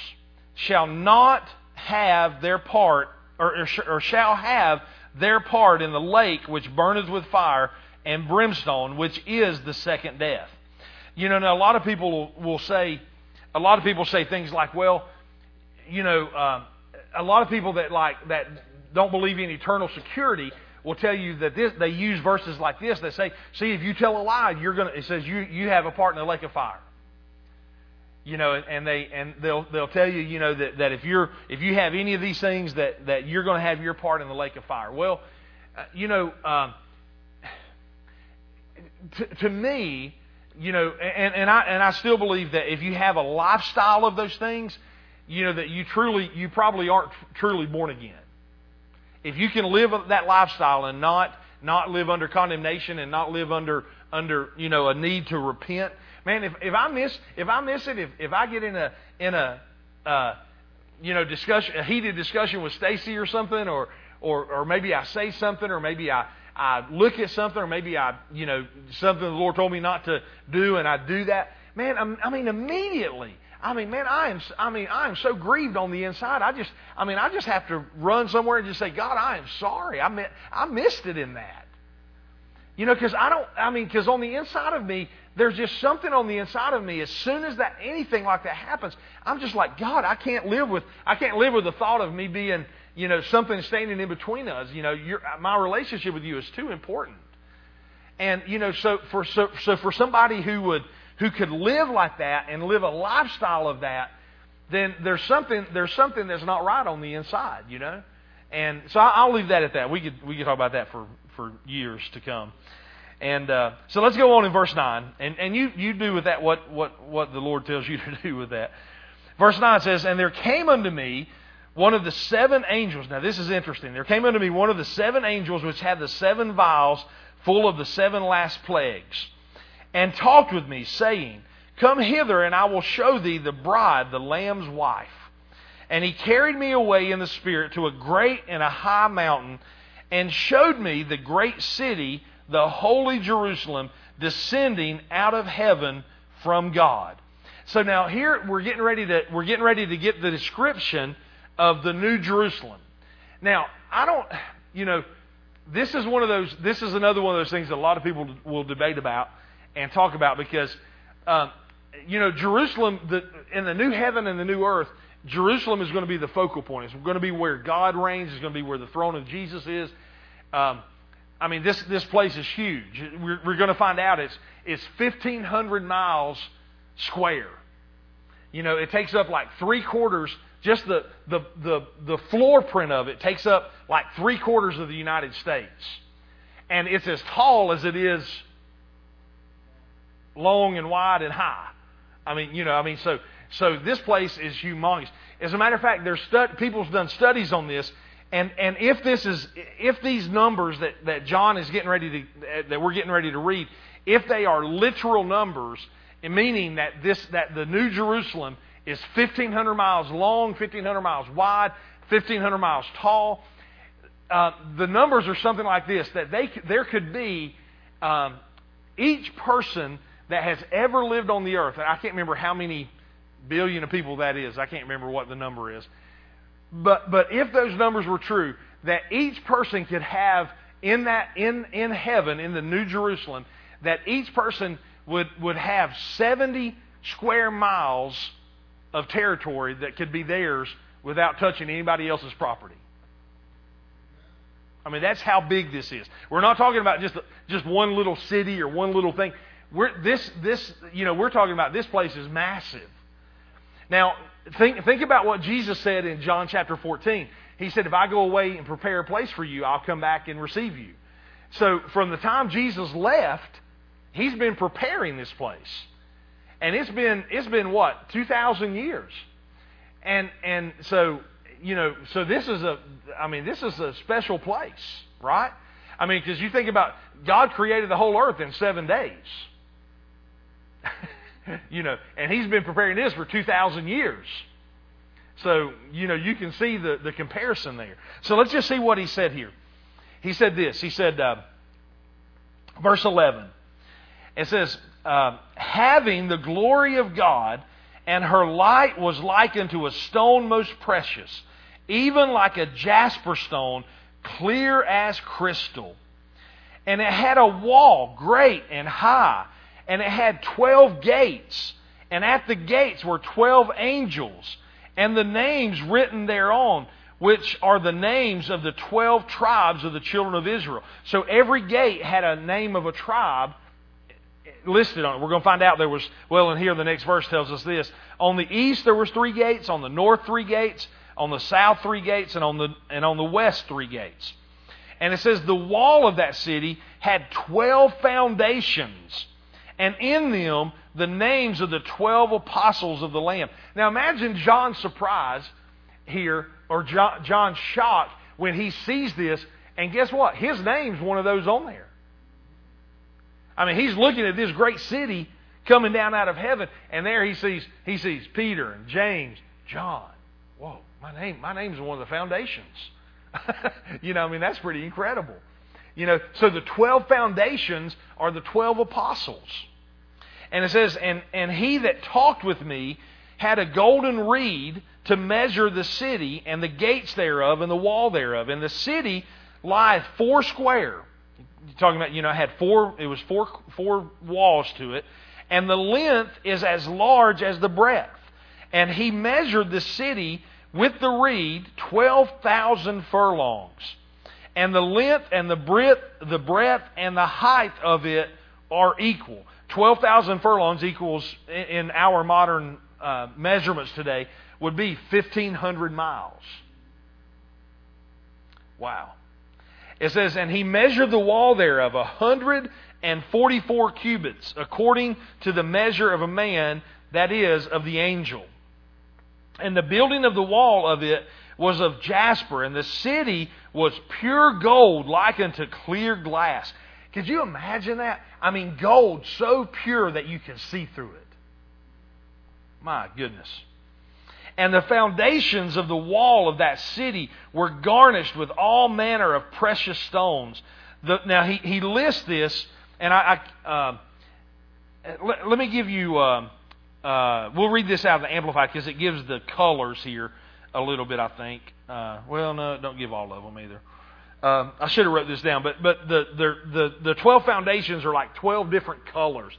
shall not have their part, or, or, or shall have their part in the lake which burneth with fire and brimstone, which is the second death. You know, now a lot of people will say, a lot of people say things like, well, you know, um, a lot of people that like that don't believe in eternal security will tell you that this, they use verses like this that say, see, if you tell a lie, you're gonna. It says you you have a part in the lake of fire you know, and they and they'll they'll tell you, you know, that, that if you're if you have any of these things that that you're going to have your part in the lake of fire. Well, uh, you know, um, to, to me, you know, and, and I and I still believe that if you have a lifestyle of those things, you know, that you truly you probably aren't truly born again. If you can live that lifestyle and not not live under condemnation and not live under under you know a need to repent. Man, if if I miss if I miss it, if if I get in a in a uh, you know discussion a heated discussion with Stacy or something, or or or maybe I say something, or maybe I I look at something, or maybe I you know something the Lord told me not to do, and I do that. Man, I'm, I mean immediately. I mean, man, I am. I mean, I am so grieved on the inside. I just, I mean, I just have to run somewhere and just say, God, I am sorry. I meant, I missed it in that. You know, because I don't, I mean, because on the inside of me, there's just something on the inside of me. As soon as that anything like that happens, I'm just like, God, I can't live with, I can't live with the thought of me being, you know, something standing in between us. You know, my relationship with you is too important. And you know, so for so, so for somebody who would who could live like that and live a lifestyle of that, then there's something there's something that's not right on the inside. You know. And so I'll leave that at that. We could we could talk about that for for years to come. And uh, so let's go on in verse 9. And, and you, you do with that what, what, what the Lord tells you to do with that. Verse 9 says, And there came unto me one of the seven angels. Now, this is interesting. There came unto me one of the seven angels which had the seven vials full of the seven last plagues, and talked with me, saying, Come hither, and I will show thee the bride, the Lamb's wife. And he carried me away in the Spirit to a great and a high mountain and showed me the great city, the holy Jerusalem, descending out of heaven from God. So now here we're getting ready to we're getting ready to get the description of the new Jerusalem. Now, I don't you know, this is one of those this is another one of those things that a lot of people will debate about and talk about because um, you know, Jerusalem the, in the new heaven and the new earth, Jerusalem is going to be the focal point. It's going to be where God reigns. It's going to be where the throne of Jesus is. Um, I mean, this, this place is huge. We're, we're going to find out it's, it's 1,500 miles square. You know, it takes up like three quarters, just the, the, the, the floor print of it takes up like three quarters of the United States. And it's as tall as it is long and wide and high. I mean, you know, I mean, so so this place is humongous. As a matter of fact, there's stud- people's done studies on this, and and if this is if these numbers that that John is getting ready to that we're getting ready to read, if they are literal numbers, meaning that this that the New Jerusalem is 1,500 miles long, 1,500 miles wide, 1,500 miles tall. Uh, the numbers are something like this: that they there could be um, each person that has ever lived on the earth. I can't remember how many billion of people that is. I can't remember what the number is. But, but if those numbers were true, that each person could have in that in, in heaven, in the New Jerusalem, that each person would, would have 70 square miles of territory that could be theirs without touching anybody else's property. I mean, that's how big this is. We're not talking about just, just one little city or one little thing. We're, this, this, you know, we're talking about this place is massive. Now, think, think about what Jesus said in John chapter 14. He said, If I go away and prepare a place for you, I'll come back and receive you. So, from the time Jesus left, he's been preparing this place. And it's been, it's been what? 2,000 years. And, and so, you know, so this is a, I mean, this is a special place, right? I mean, because you think about God created the whole earth in seven days. you know, and he's been preparing this for 2,000 years. So, you know, you can see the, the comparison there. So let's just see what he said here. He said this. He said, uh, verse 11, it says, uh, having the glory of God, and her light was like unto a stone most precious, even like a jasper stone, clear as crystal. And it had a wall great and high and it had 12 gates. And at the gates were 12 angels, and the names written thereon, which are the names of the 12 tribes of the children of Israel. So every gate had a name of a tribe listed on it. We're going to find out there was, well, and here the next verse tells us this. On the east there was three gates, on the north three gates, on the south three gates, and on the, and on the west three gates. And it says the wall of that city had 12 foundations and in them the names of the 12 apostles of the Lamb. Now imagine John's surprise here, or John, John's shock when he sees this, and guess what? His name's one of those on there. I mean, he's looking at this great city coming down out of heaven, and there he sees he sees Peter and James, John. Whoa, my name my name's one of the foundations. you know, I mean that's pretty incredible. You know, so the twelve foundations are the twelve apostles. And it says, and, and he that talked with me had a golden reed to measure the city and the gates thereof and the wall thereof. And the city lieth four square. You're talking about, you know, had four, it was four, four walls to it. And the length is as large as the breadth. And he measured the city with the reed 12,000 furlongs. And the length and the breadth, the breadth and the height of it are equal. 12,000 furlongs equals, in our modern uh, measurements today, would be 1,500 miles. Wow. It says, And he measured the wall thereof a hundred and forty four cubits, according to the measure of a man, that is, of the angel. And the building of the wall of it was of jasper, and the city was pure gold, like unto clear glass. Could you imagine that? I mean, gold so pure that you can see through it. My goodness. And the foundations of the wall of that city were garnished with all manner of precious stones. The, now, he, he lists this, and I, I uh, let, let, me give you, uh, uh, we'll read this out of the Amplified because it gives the colors here a little bit, I think. Uh, well, no, don't give all of them either. Um, I should have wrote this down, but but the, the the the twelve foundations are like twelve different colors.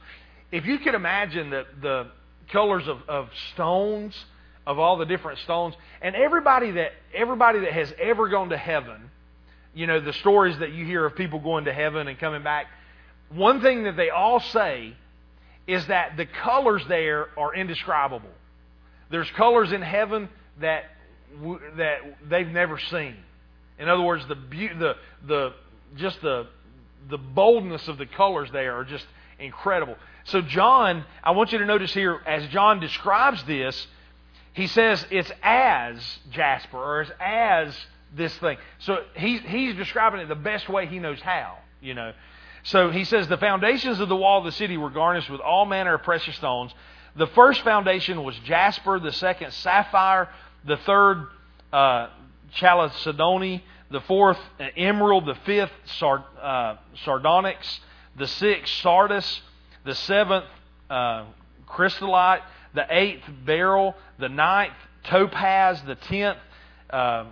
If you could imagine the the colors of, of stones, of all the different stones, and everybody that everybody that has ever gone to heaven, you know the stories that you hear of people going to heaven and coming back. One thing that they all say is that the colors there are indescribable. There's colors in heaven that that they've never seen. In other words, the the the just the the boldness of the colors there are just incredible. So John, I want you to notice here as John describes this, he says it's as jasper or as as this thing. So he's he's describing it the best way he knows how, you know. So he says the foundations of the wall of the city were garnished with all manner of precious stones. The first foundation was jasper, the second sapphire, the third uh, chalcedony, the fourth uh, emerald, the fifth sard, uh, sardonyx, the sixth sardis, the seventh uh, chrysolite, the eighth beryl, the ninth topaz, the tenth uh,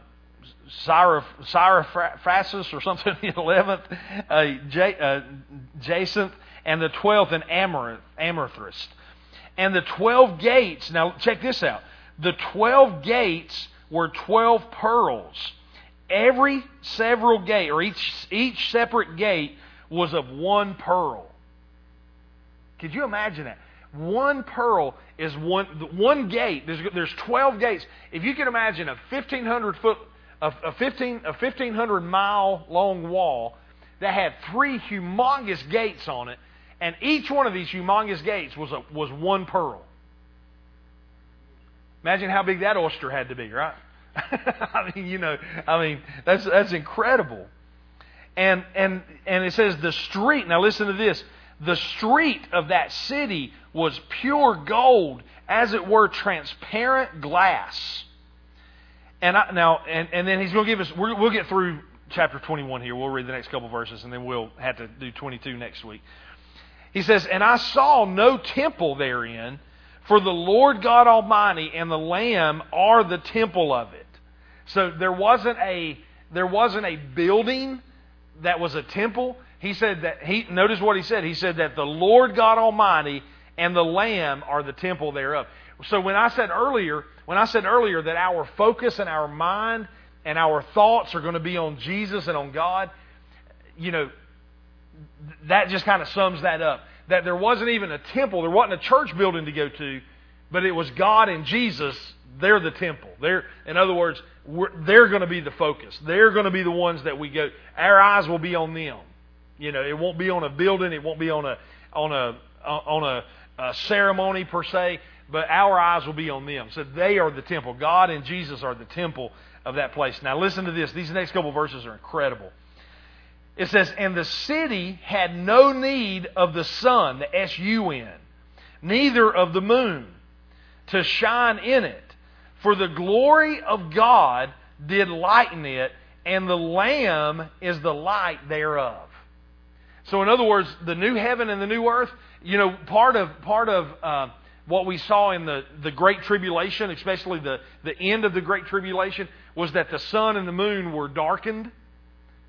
or something, the eleventh uh, uh, jacinth, and the twelfth an amaranth, amethyst. And the twelve gates, now check this out. The twelve gates were 12 pearls. Every several gate, or each, each separate gate, was of one pearl. Could you imagine that? One pearl is one, one gate. There's, there's 12 gates. If you can imagine a 1,500 foot, a, a, 15, a 1,500 mile long wall that had three humongous gates on it, and each one of these humongous gates was, a, was one pearl. Imagine how big that oyster had to be, right? I mean, you know, I mean, that's that's incredible. And and and it says the street. Now listen to this. The street of that city was pure gold, as it were transparent glass. And I, now, and, and then he's going to give us. We'll get through chapter 21 here. We'll read the next couple verses, and then we'll have to do 22 next week. He says, And I saw no temple therein, for the Lord God Almighty and the Lamb are the temple of it. So there wasn't a there wasn't a building that was a temple. He said that he notice what he said. He said that the Lord God Almighty and the Lamb are the temple thereof. So when I said earlier, when I said earlier that our focus and our mind and our thoughts are going to be on Jesus and on God, you know, that just kind of sums that up that there wasn't even a temple, there wasn't a church building to go to, but it was God and Jesus. They're the temple. They're, in other words, they're going to be the focus. They're going to be the ones that we go. Our eyes will be on them. You know, it won't be on a building. It won't be on a on a on a, a ceremony per se. But our eyes will be on them. So they are the temple. God and Jesus are the temple of that place. Now listen to this. These next couple verses are incredible. It says, And the city had no need of the sun, the S U N, neither of the moon to shine in it. For the glory of God did lighten it, and the Lamb is the light thereof. So, in other words, the new heaven and the new earth, you know, part of, part of, uh, what we saw in the, the Great Tribulation, especially the, the end of the Great Tribulation, was that the sun and the moon were darkened.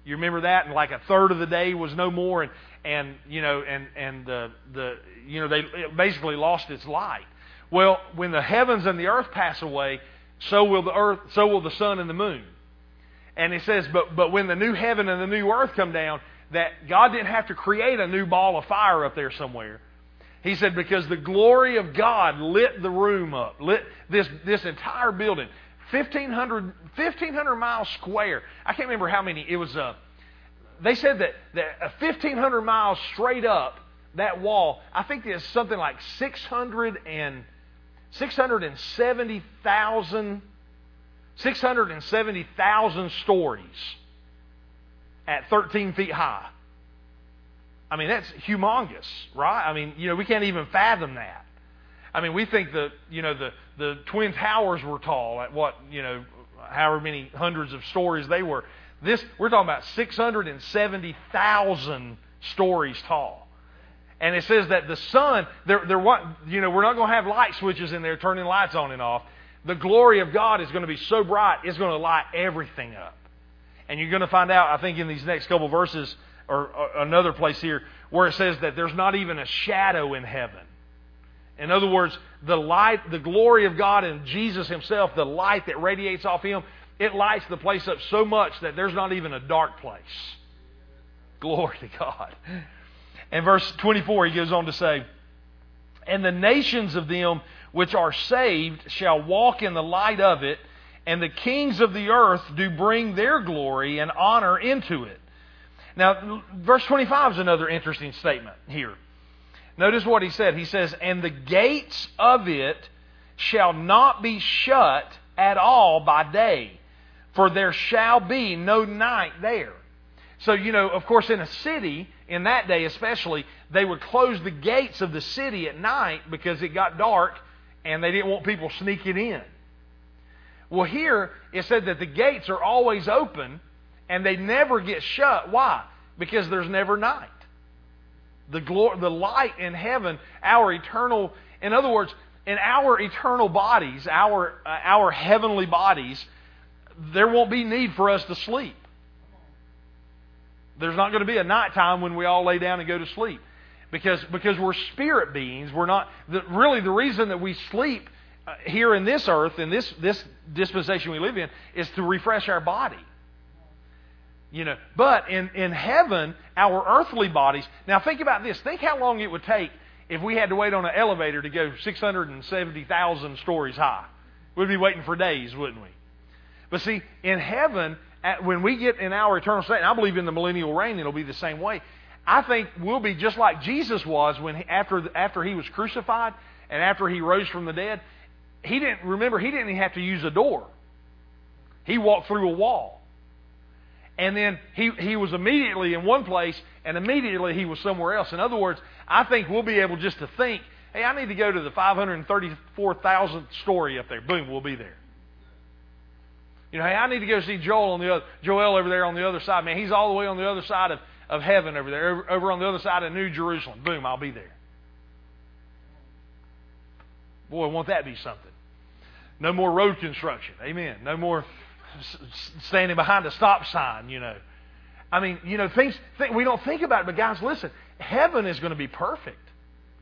You remember that? And like a third of the day was no more, and, and you know, and, and the, the, you know, they basically lost its light. Well, when the heavens and the earth pass away, so will the earth, so will the sun and the moon. And it says, but, but when the new heaven and the new earth come down, that God didn't have to create a new ball of fire up there somewhere. He said, because the glory of God lit the room up, lit this, this entire building. 1,500, 1,500 miles square. I can't remember how many. It was, uh, they said that, that 1,500 miles straight up that wall, I think it's something like 600 and, 670,000 670,000 stories at 13 feet high. I mean, that's humongous, right? I mean, you know, we can't even fathom that. I mean, we think the, you know, the, the Twin Towers were tall at what, you know, however many hundreds of stories they were. This, we're talking about 670,000 stories tall. And it says that the sun, there, there, what you know, we're not going to have light switches in there turning lights on and off. The glory of God is going to be so bright, it's going to light everything up. And you're going to find out, I think, in these next couple verses, or, or another place here where it says that there's not even a shadow in heaven. In other words, the light, the glory of God and Jesus Himself, the light that radiates off Him, it lights the place up so much that there's not even a dark place. Glory to God. And verse 24, he goes on to say, And the nations of them which are saved shall walk in the light of it, and the kings of the earth do bring their glory and honor into it. Now, verse 25 is another interesting statement here. Notice what he said. He says, And the gates of it shall not be shut at all by day, for there shall be no night there. So, you know, of course, in a city, in that day especially, they would close the gates of the city at night because it got dark and they didn't want people sneaking in. Well, here it said that the gates are always open and they never get shut. Why? Because there's never night. The, glory, the light in heaven, our eternal, in other words, in our eternal bodies, our, uh, our heavenly bodies, there won't be need for us to sleep. There's not going to be a night time when we all lay down and go to sleep. Because, because we're spirit beings. We're not, the, really, the reason that we sleep uh, here in this earth, in this, this dispensation we live in, is to refresh our body. You know, but in, in heaven, our earthly bodies. Now think about this. Think how long it would take if we had to wait on an elevator to go 670,000 stories high. We'd be waiting for days, wouldn't we? But see, in heaven, at, when we get in our eternal state, and I believe in the millennial reign, it'll be the same way. I think we'll be just like Jesus was when after after he was crucified and after he rose from the dead. He didn't remember he didn't even have to use a door. He walked through a wall. And then he, he was immediately in one place and immediately he was somewhere else. In other words, I think we'll be able just to think, hey, I need to go to the 534,000th story up there. Boom, we'll be there. You know, hey, I need to go see Joel on the other, Joel over there on the other side. Man, he's all the way on the other side of, of heaven over there, over, over on the other side of New Jerusalem. Boom, I'll be there. Boy, won't that be something? No more road construction. Amen. No more standing behind a stop sign, you know. I mean, you know, things, think, we don't think about it, but guys, listen, heaven is going to be perfect.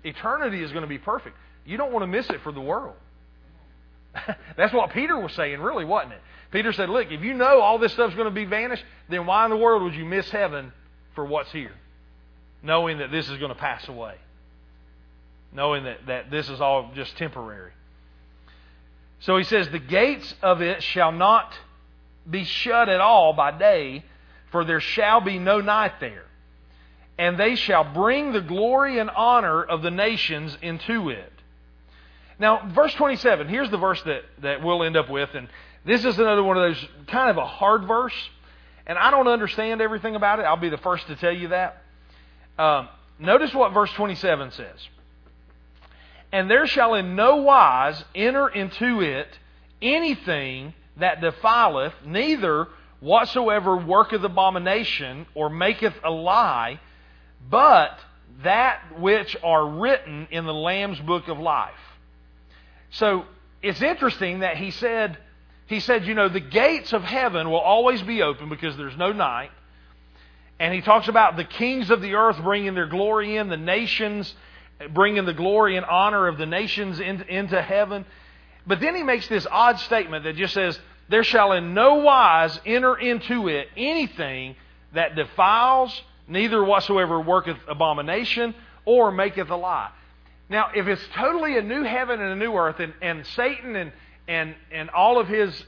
Eternity is going to be perfect. You don't want to miss it for the world. That's what Peter was saying, really, wasn't it? Peter said, Look, if you know all this stuff's going to be vanished, then why in the world would you miss heaven for what's here? Knowing that this is going to pass away. Knowing that, that this is all just temporary. So he says, The gates of it shall not be shut at all by day, for there shall be no night there. And they shall bring the glory and honor of the nations into it. Now, verse 27, here's the verse that, that we'll end up with. And this is another one of those kind of a hard verse. and I don't understand everything about it. I'll be the first to tell you that. Um, notice what verse 27 says. And there shall in no wise enter into it anything that defileth, neither whatsoever worketh abomination or maketh a lie, but that which are written in the Lamb's book of life. So it's interesting that he said, he said, you know, the gates of heaven will always be open because there's no night. And he talks about the kings of the earth bringing their glory in, the nations bringing the glory and honor of the nations into heaven. But then he makes this odd statement that just says, There shall in no wise enter into it anything that defiles, neither whatsoever worketh abomination or maketh a lie. Now, if it's totally a new heaven and a new earth, and, and Satan and, and, and all of his,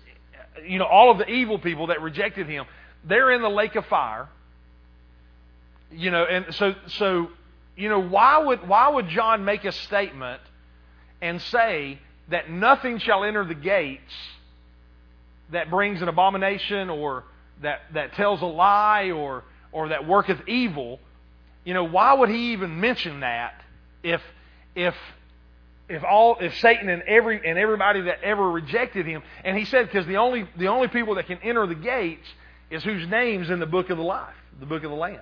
you know, all of the evil people that rejected him, they're in the lake of fire. You know, and so, so, you know, why would, why would John make a statement and say that nothing shall enter the gates that brings an abomination or that, that tells a lie or, or that worketh evil? You know, why would he even mention that if, if, if all if Satan and every and everybody that ever rejected him, and he said because the only the only people that can enter the gates is whose names in the book of the life, the book of the Lamb.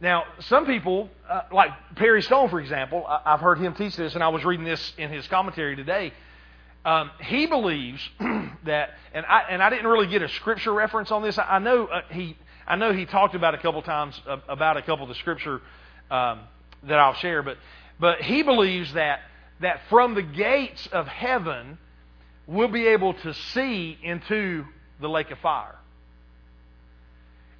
Now, some people, uh, like Perry Stone, for example, I, have heard him teach this, and I was reading this in his commentary today. Um, he believes that, and I and I didn't really get a scripture reference on this. I, I know uh, he, I know he talked about a couple times uh, about a couple of the scripture um, that I'll share, but but he believes that that from the gates of heaven we'll be able to see into the lake of fire.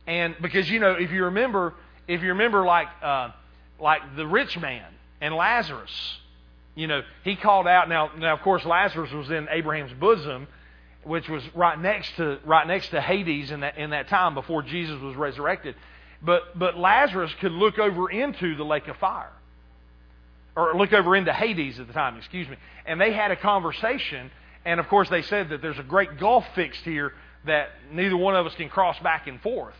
And because you know, if you remember if you remember, like uh, like the rich man and Lazarus, you know, he called out. Now, now of course, Lazarus was in Abraham's bosom, which was right next to right next to Hades in that in that time before Jesus was resurrected. But but Lazarus could look over into the lake of fire, or look over into Hades at the time. Excuse me. And they had a conversation. And of course, they said that there's a great gulf fixed here that neither one of us can cross back and forth.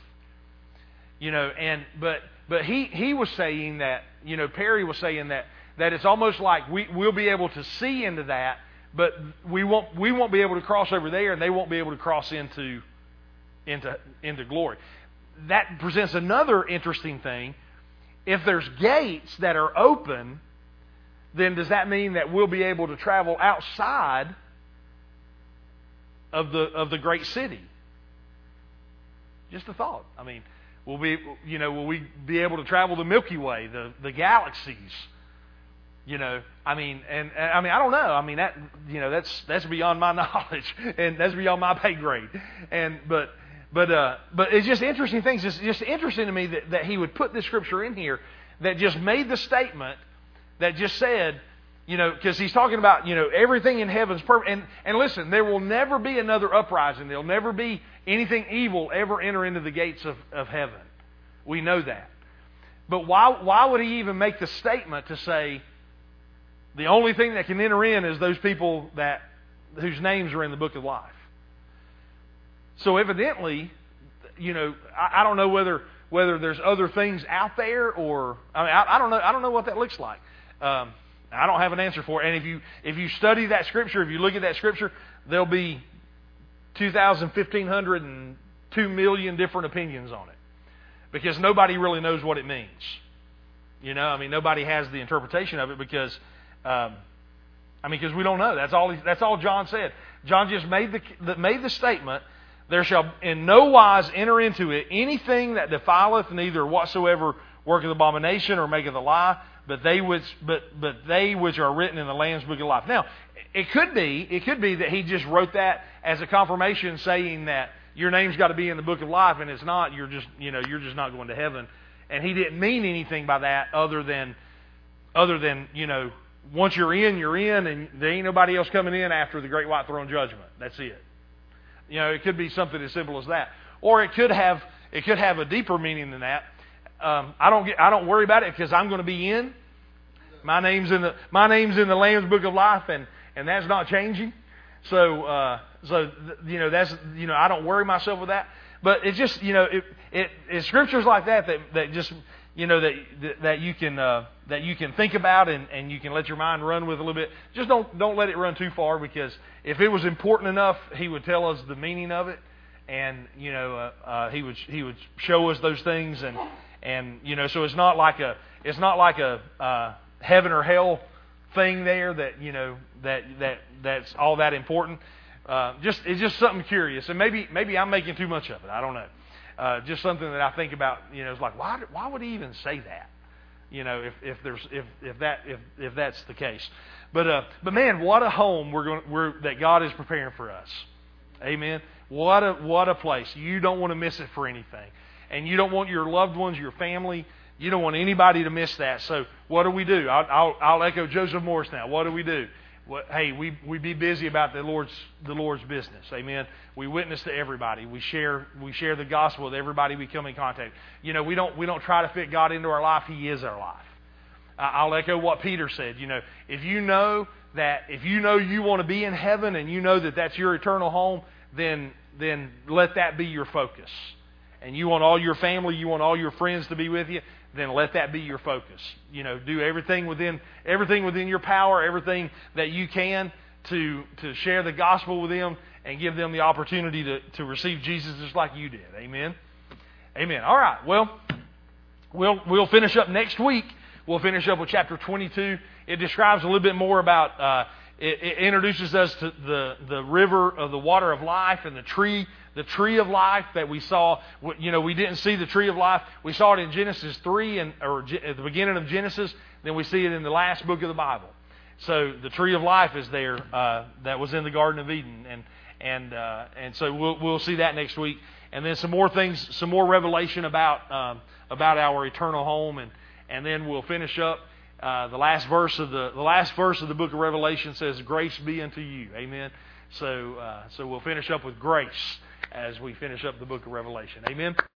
You know, and but but he he was saying that you know Perry was saying that that it's almost like we we'll be able to see into that, but we won't we won't be able to cross over there, and they won't be able to cross into into into glory. That presents another interesting thing. If there's gates that are open, then does that mean that we'll be able to travel outside of the of the great city? Just a thought. I mean, Will we, you know, will we be able to travel the Milky Way, the, the galaxies? You know, I mean, and, and I mean, I don't know. I mean, that, you know, that's that's beyond my knowledge, and that's beyond my pay grade. And but but uh, but it's just interesting things. It's just interesting to me that, that he would put this scripture in here that just made the statement that just said, you know, because he's talking about, you know, everything in heaven's perfect. And, and listen, there will never be another uprising. There'll never be anything evil ever enter into the gates of, of heaven. We know that. But why, why would he even make the statement to say the only thing that can enter in is those people that whose names are in the book of life? So evidently, you know, I, I don't know whether whether there's other things out there or I mean I, I don't know I don't know what that looks like. Um, I don't have an answer for it. And if you if you study that scripture, if you look at that scripture, there'll be 2,000, 1,500, and 2 million different opinions on it. Because nobody really knows what it means. You know, I mean, nobody has the interpretation of it because, um, I mean, because we don't know. That's all. He, that's all John said. John just made the, the made the statement. There shall in no wise enter into it anything that defileth, neither whatsoever worketh abomination or maketh a lie, but they which but but they which are written in the Lamb's book of life. Now, it could be it could be that he just wrote that as a confirmation, saying that your name's got to be in the book of life, and it's not. You're just you know you're just not going to heaven, and he didn't mean anything by that other than other than you know once you're in, you're in, and there ain't nobody else coming in after the great white throne judgment. That's it. You know, it could be something as simple as that, or it could have it could have a deeper meaning than that um, I don't get, I don't worry about it because I'm going to be in. My name's in the my name's in the Lamb's Book of Life, and and that's not changing. So uh, so you know that's you know I don't worry myself with that. but it's just you know it, it it's scriptures like that that that just you know that that you can uh, that you can think about and, and you can let your mind run with a little bit. Just don't don't let it run too far because if it was important enough, he would tell us the meaning of it, and you know uh, uh, he would he would show us those things and and you know so it's not like a it's not like a uh, heaven or hell thing there that you know that that that's all that important. Uh, just it's just something curious, and maybe maybe I'm making too much of it. I don't know. Uh, just something that I think about. You know, it's like why why would he even say that? You know, if if there's if if that if if that's the case. But uh, but man, what a home we're going we're that God is preparing for us. Amen. What a what a place. You don't want to miss it for anything, and you don't want your loved ones, your family. You don't want anybody to miss that. So what do we do? I'll, I'll, I'll echo Joseph Morris now. What do we do? What, hey, we, we be busy about the Lord's the Lord's business. Amen. We witness to everybody. We share we share the gospel with everybody we come in contact. You know, we don't we don't try to fit God into our life. He is our life. I'll echo what Peter said. You know, if you know that if you know you want to be in heaven and you know that that's your eternal home, then then let that be your focus. And you want all your family, you want all your friends to be with you, then let that be your focus. You know, do everything within everything within your power, everything that you can to to share the gospel with them and give them the opportunity to, to receive Jesus just like you did. Amen. Amen. All right. Well, we'll we'll finish up next week. We'll finish up with chapter 22. It describes a little bit more about. Uh, it, it introduces us to the the river of the water of life and the tree the tree of life that we saw. You know, we didn't see the tree of life. We saw it in Genesis 3 and, or at the beginning of Genesis. Then we see it in the last book of the Bible. So the tree of life is there uh, that was in the Garden of Eden. And, and, uh, and so we'll, we'll see that next week. And then some more things, some more revelation about, um, about our eternal home. And, and then we'll finish up. Uh, the last verse of the, the last verse of the book of Revelation says, "Grace be unto you." Amen. So, uh, so we'll finish up with grace as we finish up the book of Revelation. Amen.